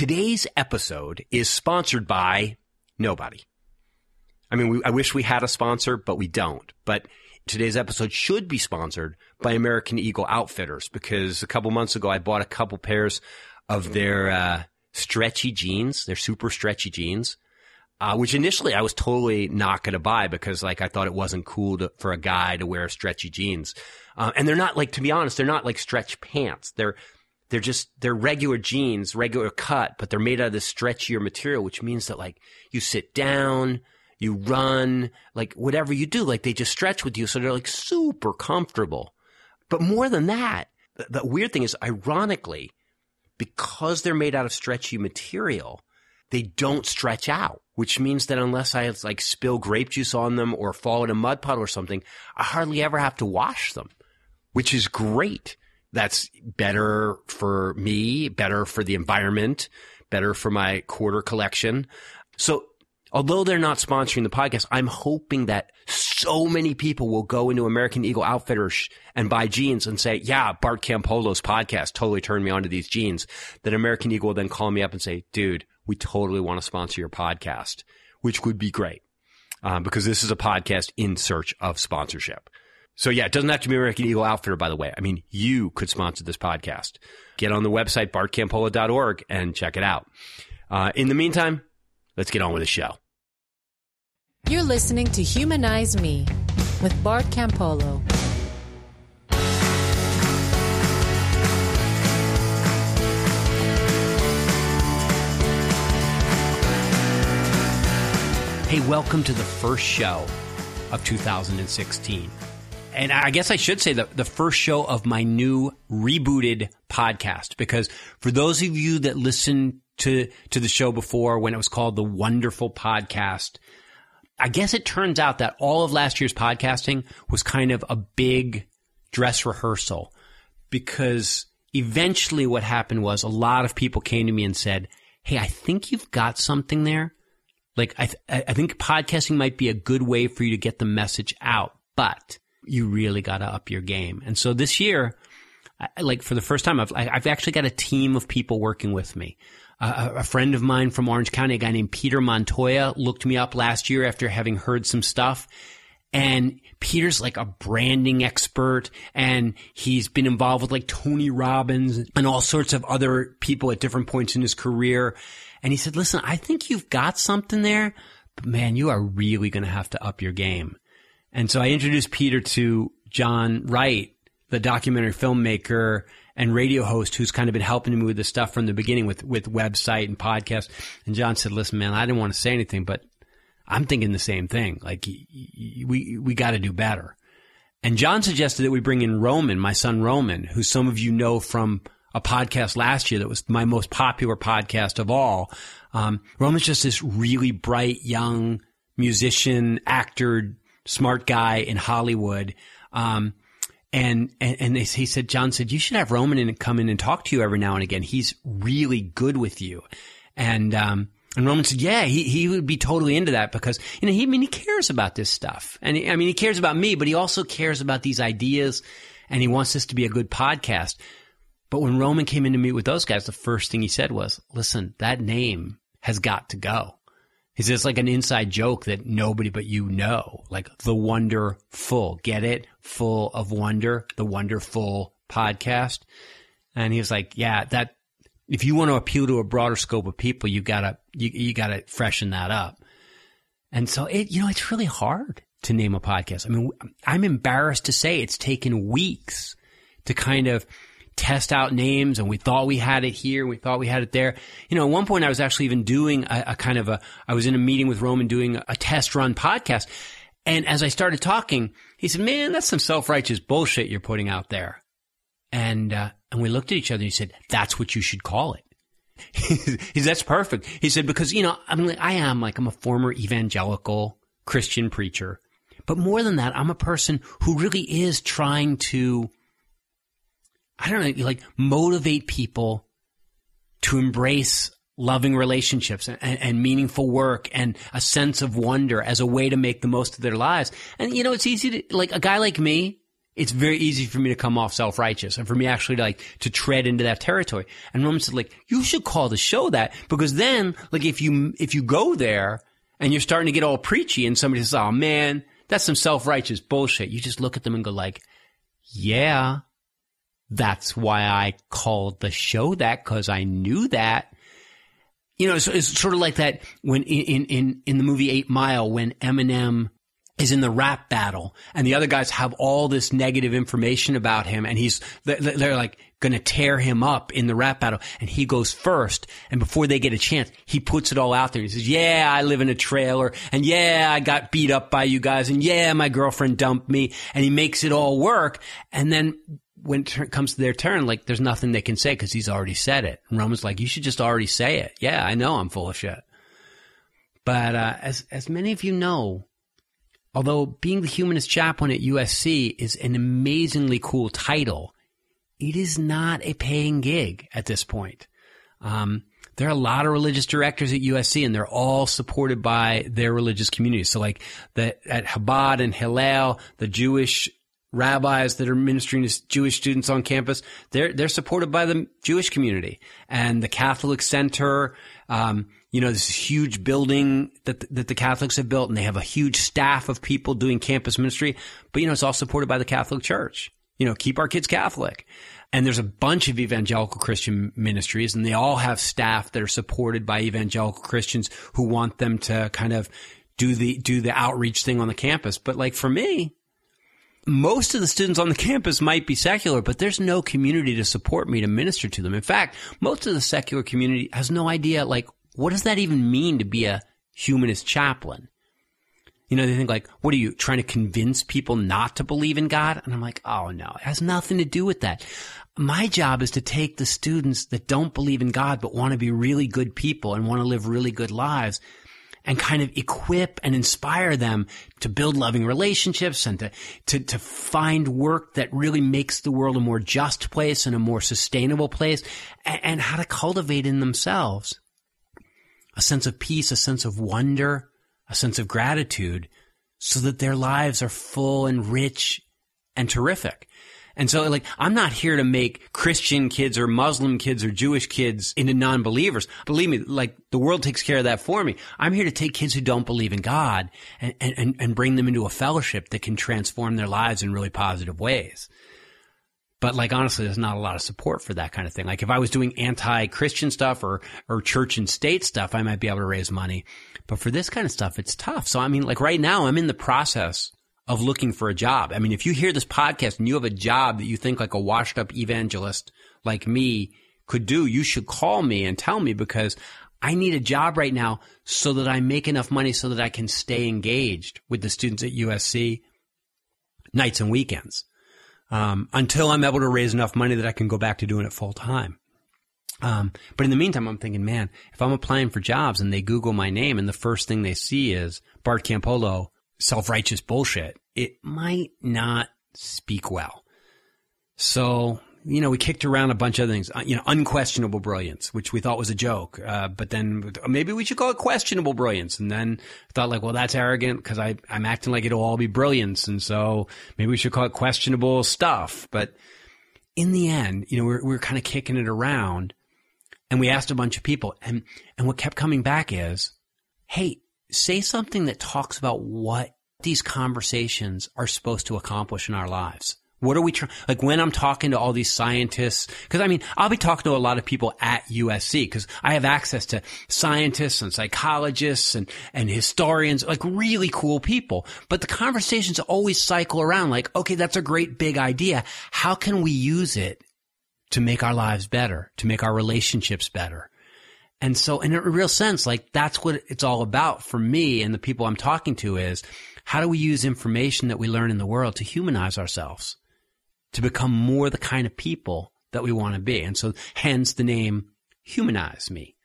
Today's episode is sponsored by nobody. I mean, we, I wish we had a sponsor, but we don't. But today's episode should be sponsored by American Eagle Outfitters because a couple months ago I bought a couple pairs of their uh, stretchy jeans, their super stretchy jeans. Uh, which initially I was totally not going to buy because like I thought it wasn't cool to, for a guy to wear stretchy jeans. Uh, and they're not like, to be honest, they're not like stretch pants. They're, they're just, they're regular jeans, regular cut, but they're made out of this stretchier material, which means that like you sit down, you run, like whatever you do, like they just stretch with you. So they're like super comfortable. But more than that, the, the weird thing is ironically, because they're made out of stretchy material, they don't stretch out, which means that unless I like spill grape juice on them or fall in a mud puddle or something, I hardly ever have to wash them, which is great. That's better for me, better for the environment, better for my quarter collection. So although they're not sponsoring the podcast, I'm hoping that so many people will go into American Eagle Outfitters and buy jeans and say, yeah, Bart Campolo's podcast totally turned me onto these jeans. That American Eagle will then call me up and say, dude, we totally want to sponsor your podcast, which would be great. Um, because this is a podcast in search of sponsorship. So yeah, it doesn't have to be American Eagle Outfitter, by the way. I mean, you could sponsor this podcast. Get on the website, bartcampolo.org and check it out. Uh, in the meantime, let's get on with the show. You're listening to Humanize Me with Bart Campolo. Hey, welcome to the first show of 2016. And I guess I should say the, the first show of my new rebooted podcast, because for those of you that listened to, to the show before when it was called the Wonderful Podcast, I guess it turns out that all of last year's podcasting was kind of a big dress rehearsal because eventually what happened was a lot of people came to me and said, Hey, I think you've got something there. Like, I, th- I think podcasting might be a good way for you to get the message out, but you really got to up your game. And so this year, I, like for the first time, I've, I've actually got a team of people working with me. Uh, a friend of mine from Orange County, a guy named Peter Montoya, looked me up last year after having heard some stuff. And Peter's like a branding expert and he's been involved with like Tony Robbins and all sorts of other people at different points in his career. And he said, listen, I think you've got something there, but man, you are really going to have to up your game. And so I introduced Peter to John Wright, the documentary filmmaker and radio host who's kind of been helping me with this stuff from the beginning with, with website and podcast. And John said, listen, man, I didn't want to say anything, but I'm thinking the same thing. Like we, we got to do better. And John suggested that we bring in Roman, my son Roman, who some of you know from a podcast last year that was my most popular podcast of all. Um, Roman's just this really bright young musician, actor, smart guy in Hollywood. Um, and, and, and they, he said, John said, you should have Roman in come in and talk to you every now and again. He's really good with you. And, um, and Roman said, yeah, he, he would be totally into that because, you know, he, I mean, he cares about this stuff. And he, I mean, he cares about me, but he also cares about these ideas and he wants this to be a good podcast. But when Roman came in to meet with those guys, the first thing he said was, listen, that name has got to go. He this like an inside joke that nobody but you know, like the wonderful, get it? Full of wonder, the wonderful podcast. And he was like, yeah, that, if you want to appeal to a broader scope of people, you gotta, you, you gotta freshen that up. And so it, you know, it's really hard to name a podcast. I mean, I'm embarrassed to say it's taken weeks to kind of test out names and we thought we had it here. We thought we had it there. You know, at one point I was actually even doing a, a kind of a, I was in a meeting with Roman doing a, test run podcast. And as I started talking, he said, man, that's some self-righteous bullshit you're putting out there. And, uh, and we looked at each other and he said, that's what you should call it. he said, that's perfect. He said, because, you know, I'm like, I am like, I'm a former evangelical Christian preacher. But more than that, I'm a person who really is trying to I don't know, like motivate people to embrace loving relationships and, and, meaningful work and a sense of wonder as a way to make the most of their lives. And you know, it's easy to like a guy like me. it's very easy for me to come off self-righteous and for me actually to like to tread into that territory. And Roman said like, you should call the show that because then like if you, if you go there and you're starting to get all preachy and somebody says, oh man, that's some self-righteous bullshit. You just look at them and go like, yeah, that's why I called the show that because I knew that. You know, it's, it's, sort of like that when in, in, in the movie Eight Mile when Eminem is in the rap battle and the other guys have all this negative information about him and he's, they're like going to tear him up in the rap battle and he goes first and before they get a chance, he puts it all out there. He says, yeah, I live in a trailer and yeah, I got beat up by you guys and yeah, my girlfriend dumped me and he makes it all work. And then when it comes to their turn, like there's nothing they can say because he's already said it. And Roman's like, you should just already say it. Yeah, I know I'm full of shit. But uh, as as many of you know, although being the humanist chaplain at USC is an amazingly cool title, it is not a paying gig at this point. Um, there are a lot of religious directors at USC and they're all supported by their religious communities. So like the, at Chabad and Hillel, the Jewish rabbis that are ministering to Jewish students on campus, they're, they're supported by the Jewish community and the Catholic Center, um, you know, this huge building that, that the Catholics have built and they have a huge staff of people doing campus ministry. But, you know, it's all supported by the Catholic Church. You know, keep our kids Catholic. And there's a bunch of evangelical Christian ministries and they all have staff that are supported by evangelical Christians who want them to kind of do the, do the outreach thing on the campus. But like for me, most of the students on the campus might be secular, but there's no community to support me to minister to them. In fact, most of the secular community has no idea, like, what does that even mean to be a humanist chaplain? You know, they think like, what are you trying to convince people not to believe in God? And I'm like, oh no, it has nothing to do with that. My job is to take the students that don't believe in God, but want to be really good people and want to live really good lives and kind of equip and inspire them to build loving relationships and to, to, to find work that really makes the world a more just place and a more sustainable place and, and how to cultivate in themselves a sense of peace, a sense of wonder, a sense of gratitude so that their lives are full and rich and terrific. And so, like, I'm not here to make Christian kids or Muslim kids or Jewish kids into non-believers. Believe me, like, the world takes care of that for me. I'm here to take kids who don't believe in God and, and, and bring them into a fellowship that can transform their lives in really positive ways. But like honestly, there's not a lot of support for that kind of thing. Like if I was doing anti-Christian stuff or or church and state stuff, I might be able to raise money. But for this kind of stuff, it's tough. So I mean, like right now, I'm in the process of looking for a job. I mean, if you hear this podcast and you have a job that you think like a washed up evangelist like me could do, you should call me and tell me because I need a job right now so that I make enough money so that I can stay engaged with the students at USC nights and weekends. Um, until I'm able to raise enough money that I can go back to doing it full time. Um, but in the meantime, I'm thinking, man, if I'm applying for jobs and they Google my name and the first thing they see is Bart Campolo, self-righteous bullshit, it might not speak well. So, you know, we kicked around a bunch of things, uh, you know, unquestionable brilliance, which we thought was a joke. Uh, but then maybe we should call it questionable brilliance. And then thought like, well, that's arrogant because I'm acting like it'll all be brilliance. And so maybe we should call it questionable stuff. But in the end, you know, we're, we're kind of kicking it around and we asked a bunch of people and, and what kept coming back is, Hey, say something that talks about what these conversations are supposed to accomplish in our lives. What are we trying? Like when I'm talking to all these scientists, because I mean, I'll be talking to a lot of people at USC because I have access to scientists and psychologists and, and historians, like really cool people. But the conversations always cycle around like, okay, that's a great big idea. How can we use it to make our lives better, to make our relationships better? And so in a real sense, like that's what it's all about for me and the people I'm talking to is how do we use information that we learn in the world to humanize ourselves, to become more the kind of people that we want to be? And so hence the name Humanize Me,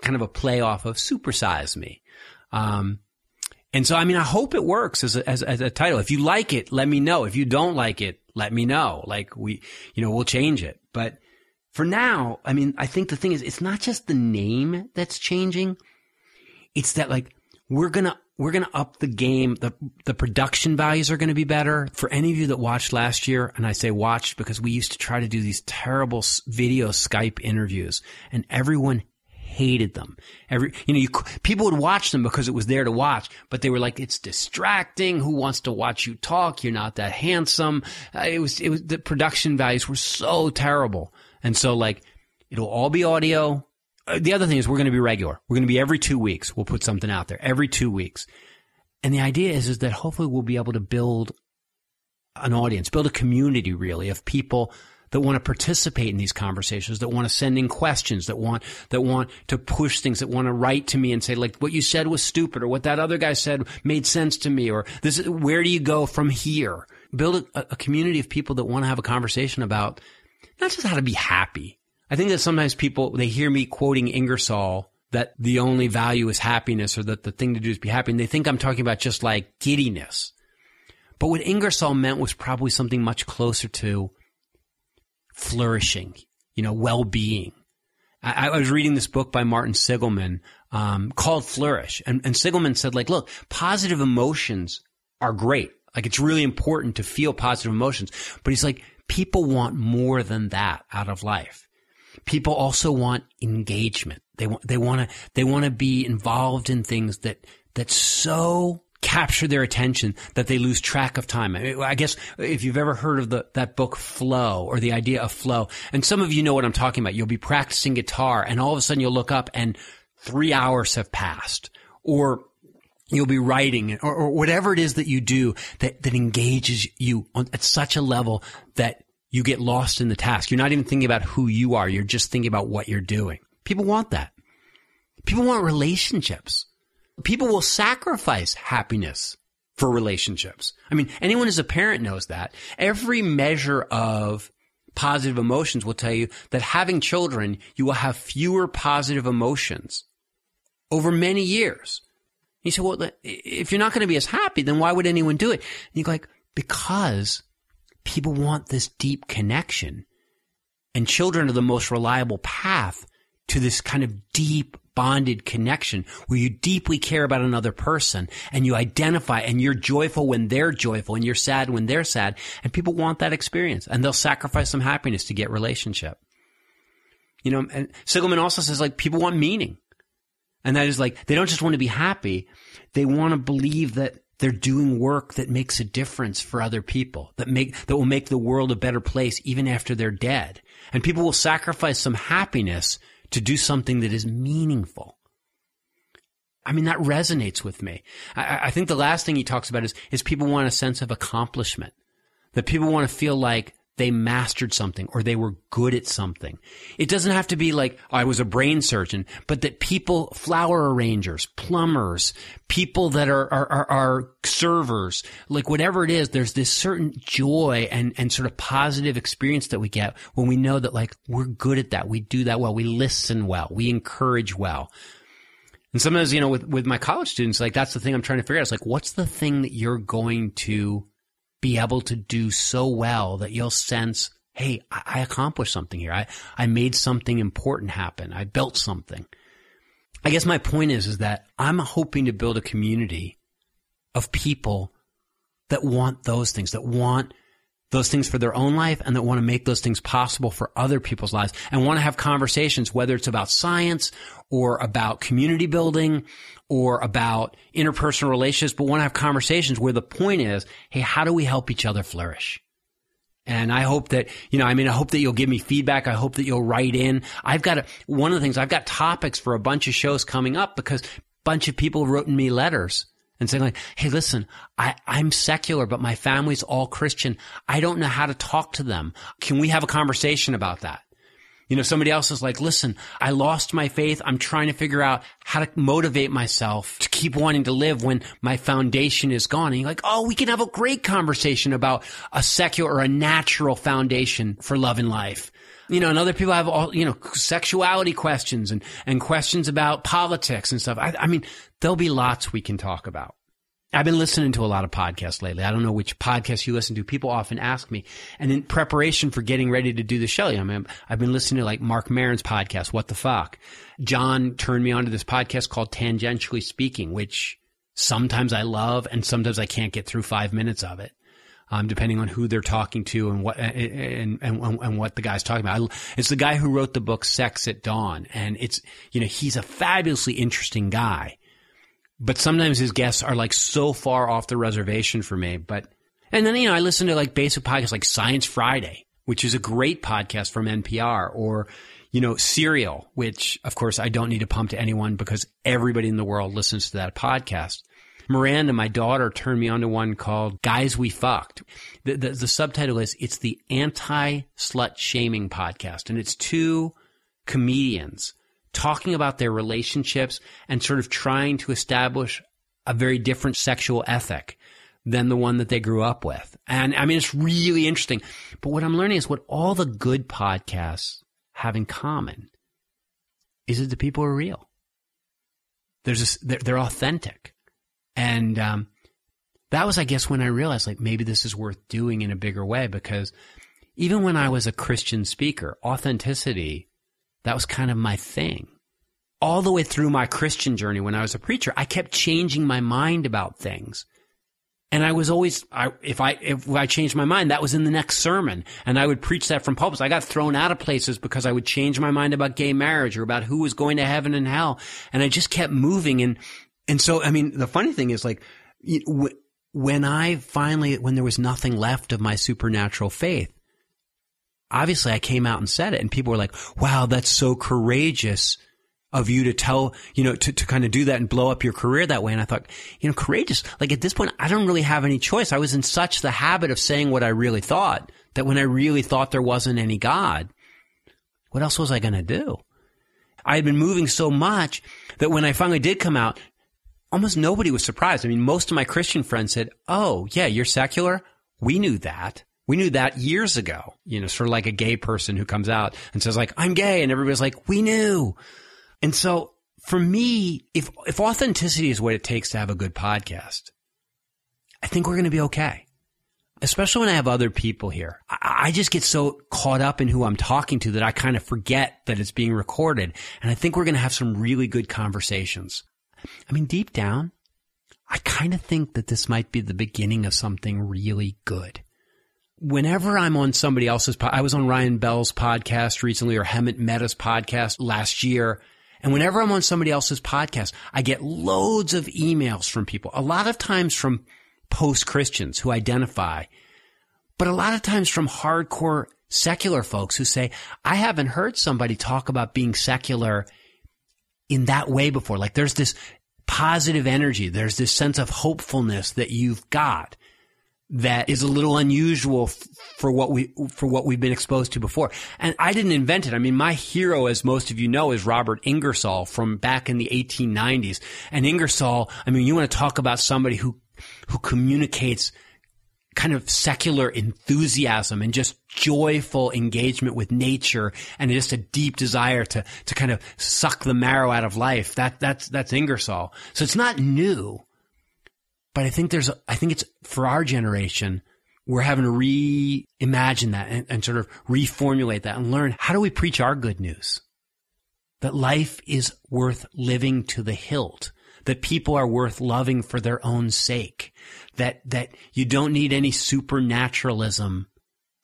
kind of a play off of Supersize Me. Um, and so, I mean, I hope it works as a, as, as a title. If you like it, let me know. If you don't like it, let me know. Like we, you know, we'll change it. But for now, I mean, I think the thing is, it's not just the name that's changing. It's that like, we're going to we're going to up the game. The, the production values are going to be better. For any of you that watched last year, and I say watched because we used to try to do these terrible video Skype interviews and everyone hated them. Every, you know, you, people would watch them because it was there to watch, but they were like, it's distracting. Who wants to watch you talk? You're not that handsome. Uh, it was, it was, the production values were so terrible. And so like, it'll all be audio. Uh, the other thing is we're going to be regular. We're going to be every two weeks. We'll put something out there every two weeks. And the idea is, is that hopefully we'll be able to build an audience, build a community really of people that want to participate in these conversations, that want to send in questions, that want, that want to push things, that want to write to me and say, like, what you said was stupid or what that other guy said made sense to me or this, is, where do you go from here? Build a, a community of people that want to have a conversation about not just how to be happy. I think that sometimes people, they hear me quoting Ingersoll that the only value is happiness or that the thing to do is be happy. And they think I'm talking about just like giddiness. But what Ingersoll meant was probably something much closer to flourishing, you know, well-being. I, I was reading this book by Martin Seligman um, called Flourish, and, and Seligman said, like, look, positive emotions are great. Like, it's really important to feel positive emotions, but he's like, people want more than that out of life. People also want engagement. They want they want to they want to be involved in things that that so capture their attention that they lose track of time. I guess if you've ever heard of the, that book Flow or the idea of flow, and some of you know what I'm talking about. You'll be practicing guitar and all of a sudden you'll look up and three hours have passed or you'll be writing or, or whatever it is that you do that, that engages you on, at such a level that you get lost in the task. You're not even thinking about who you are. You're just thinking about what you're doing. People want that. People want relationships. People will sacrifice happiness for relationships. I mean, anyone as a parent knows that. Every measure of positive emotions will tell you that having children, you will have fewer positive emotions over many years. You say, well, if you're not going to be as happy, then why would anyone do it? And you go like, because people want this deep connection and children are the most reliable path to this kind of deep bonded connection where you deeply care about another person and you identify and you're joyful when they're joyful and you're sad when they're sad. And people want that experience and they'll sacrifice some happiness to get relationship. You know, and Seligman also says like people want meaning. And that is like, they don't just want to be happy. They want to believe that they're doing work that makes a difference for other people, that make, that will make the world a better place even after they're dead. And people will sacrifice some happiness to do something that is meaningful. I mean, that resonates with me. I, I, think the last thing he talks about is, is people want a sense of accomplishment. That people want to feel like they mastered something or they were good at something. It doesn't have to be like, oh, I was a brain surgeon, but that people, flower arrangers, plumbers, people that are, are, are, are, servers, like whatever it is, there's this certain joy and, and sort of positive experience that we get when we know that like we're good at that. We do that well. We listen well. We encourage well. And sometimes, you know, with, with my college students, like that's the thing I'm trying to figure out. It's like, what's the thing that you're going to be able to do so well that you'll sense, hey, I, I accomplished something here. I, I made something important happen. I built something. I guess my point is, is that I'm hoping to build a community of people that want those things, that want those things for their own life and that want to make those things possible for other people's lives and want to have conversations, whether it's about science or about community building or about interpersonal relationships, but want to have conversations where the point is, hey, how do we help each other flourish? And I hope that, you know, I mean, I hope that you'll give me feedback. I hope that you'll write in. I've got a, one of the things, I've got topics for a bunch of shows coming up because a bunch of people wrote me letters and saying like, Hey, listen, I, I'm secular, but my family's all Christian. I don't know how to talk to them. Can we have a conversation about that? You know, somebody else is like, listen, I lost my faith. I'm trying to figure out how to motivate myself to keep wanting to live when my foundation is gone. And you're like, oh, we can have a great conversation about a secular or a natural foundation for love and life. You know, and other people have all, you know, sexuality questions and, and questions about politics and stuff. I, I mean, there'll be lots we can talk about. I've been listening to a lot of podcasts lately. I don't know which podcast you listen to. People often ask me, and in preparation for getting ready to do the show, I mean, I've been listening to like Marc Maron's podcast, What the Fuck. John turned me onto this podcast called Tangentially Speaking, which sometimes I love, and sometimes I can't get through five minutes of it. Um, depending on who they're talking to and what and, and, and what the guy's talking about. it's the guy who wrote the book Sex at Dawn, and it's you know he's a fabulously interesting guy, but sometimes his guests are like so far off the reservation for me. But and then you know I listen to like basic podcasts like Science Friday, which is a great podcast from NPR, or you know, Serial, which of course I don't need to pump to anyone because everybody in the world listens to that podcast. Miranda, my daughter, turned me onto one called Guys We Fucked. The, the, the subtitle is, it's the anti-slut shaming podcast. And it's two comedians talking about their relationships and sort of trying to establish a very different sexual ethic than the one that they grew up with. And I mean, it's really interesting. But what I'm learning is what all the good podcasts have in common is that the people are real. There's they're, they're authentic. And, um, that was, I guess, when I realized like maybe this is worth doing in a bigger way because even when I was a Christian speaker, authenticity, that was kind of my thing. All the way through my Christian journey when I was a preacher, I kept changing my mind about things. And I was always, I, if I if I changed my mind, that was in the next sermon, and I would preach that from pulpits. I got thrown out of places because I would change my mind about gay marriage or about who was going to heaven and hell, and I just kept moving. And and so, I mean, the funny thing is, like, when I finally, when there was nothing left of my supernatural faith, obviously I came out and said it, and people were like, "Wow, that's so courageous." of you to tell, you know, to, to kind of do that and blow up your career that way. And I thought, you know, courageous. Like at this point, I don't really have any choice. I was in such the habit of saying what I really thought that when I really thought there wasn't any God, what else was I going to do? I had been moving so much that when I finally did come out, almost nobody was surprised. I mean, most of my Christian friends said, Oh, yeah, you're secular. We knew that. We knew that years ago, you know, sort of like a gay person who comes out and says like, I'm gay. And everybody's like, we knew. And so for me, if, if authenticity is what it takes to have a good podcast, I think we're going to be okay. Especially when I have other people here. I, I just get so caught up in who I'm talking to that I kind of forget that it's being recorded. And I think we're going to have some really good conversations. I mean, deep down, I kind of think that this might be the beginning of something really good. Whenever I'm on somebody else's, po- I was on Ryan Bell's podcast recently or Hemant Mehta's podcast last year. And whenever I'm on somebody else's podcast, I get loads of emails from people, a lot of times from post Christians who identify, but a lot of times from hardcore secular folks who say, I haven't heard somebody talk about being secular in that way before. Like there's this positive energy. There's this sense of hopefulness that you've got that is a little unusual for what we for what we've been exposed to before. And I didn't invent it. I mean, my hero, as most of you know, is Robert Ingersoll from back in the 1890s. And Ingersoll, I mean, you want to talk about somebody who who communicates kind of secular enthusiasm and just joyful engagement with nature and just a deep desire to to kind of suck the marrow out of life. That that's that's Ingersoll. So it's not new. But I think there's, I think it's for our generation, we're having to reimagine that and, and, sort of reformulate that and learn how do we preach our good news? That life is worth living to the hilt. That people are worth loving for their own sake. That, that you don't need any supernaturalism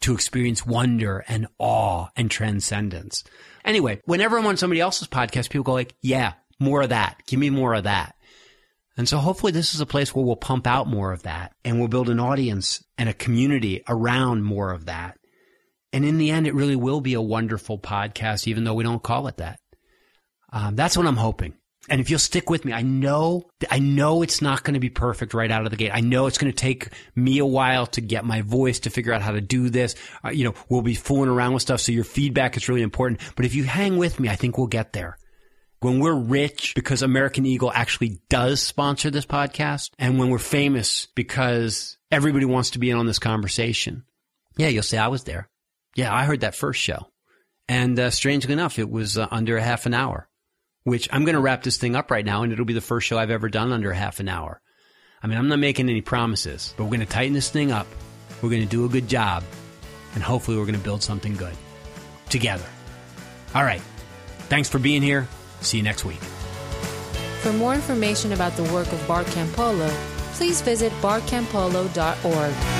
to experience wonder and awe and transcendence. Anyway, whenever I'm on somebody else's podcast, people go like, yeah, more of that. Give me more of that. And so hopefully this is a place where we'll pump out more of that and we'll build an audience and a community around more of that. And in the end, it really will be a wonderful podcast, even though we don't call it that. Um, that's what I'm hoping. And if you'll stick with me, I know, I know it's not going to be perfect right out of the gate. I know it's going to take me a while to get my voice to figure out how to do this. Uh, you know, we'll be fooling around with stuff. So your feedback is really important. But if you hang with me, I think we'll get there when we're rich because American Eagle actually does sponsor this podcast, and when we're famous because everybody wants to be in on this conversation. Yeah, you'll say I was there. Yeah, I heard that first show. And uh, strangely enough, it was uh, under a half an hour, which I'm going to wrap this thing up right now, and it'll be the first show I've ever done under half an hour. I mean, I'm not making any promises, but we're going to tighten this thing up. We're going to do a good job, and hopefully, we're going to build something good together. All right. Thanks for being here. See you next week. For more information about the work of Bart Campolo, please visit bartcampolo.org.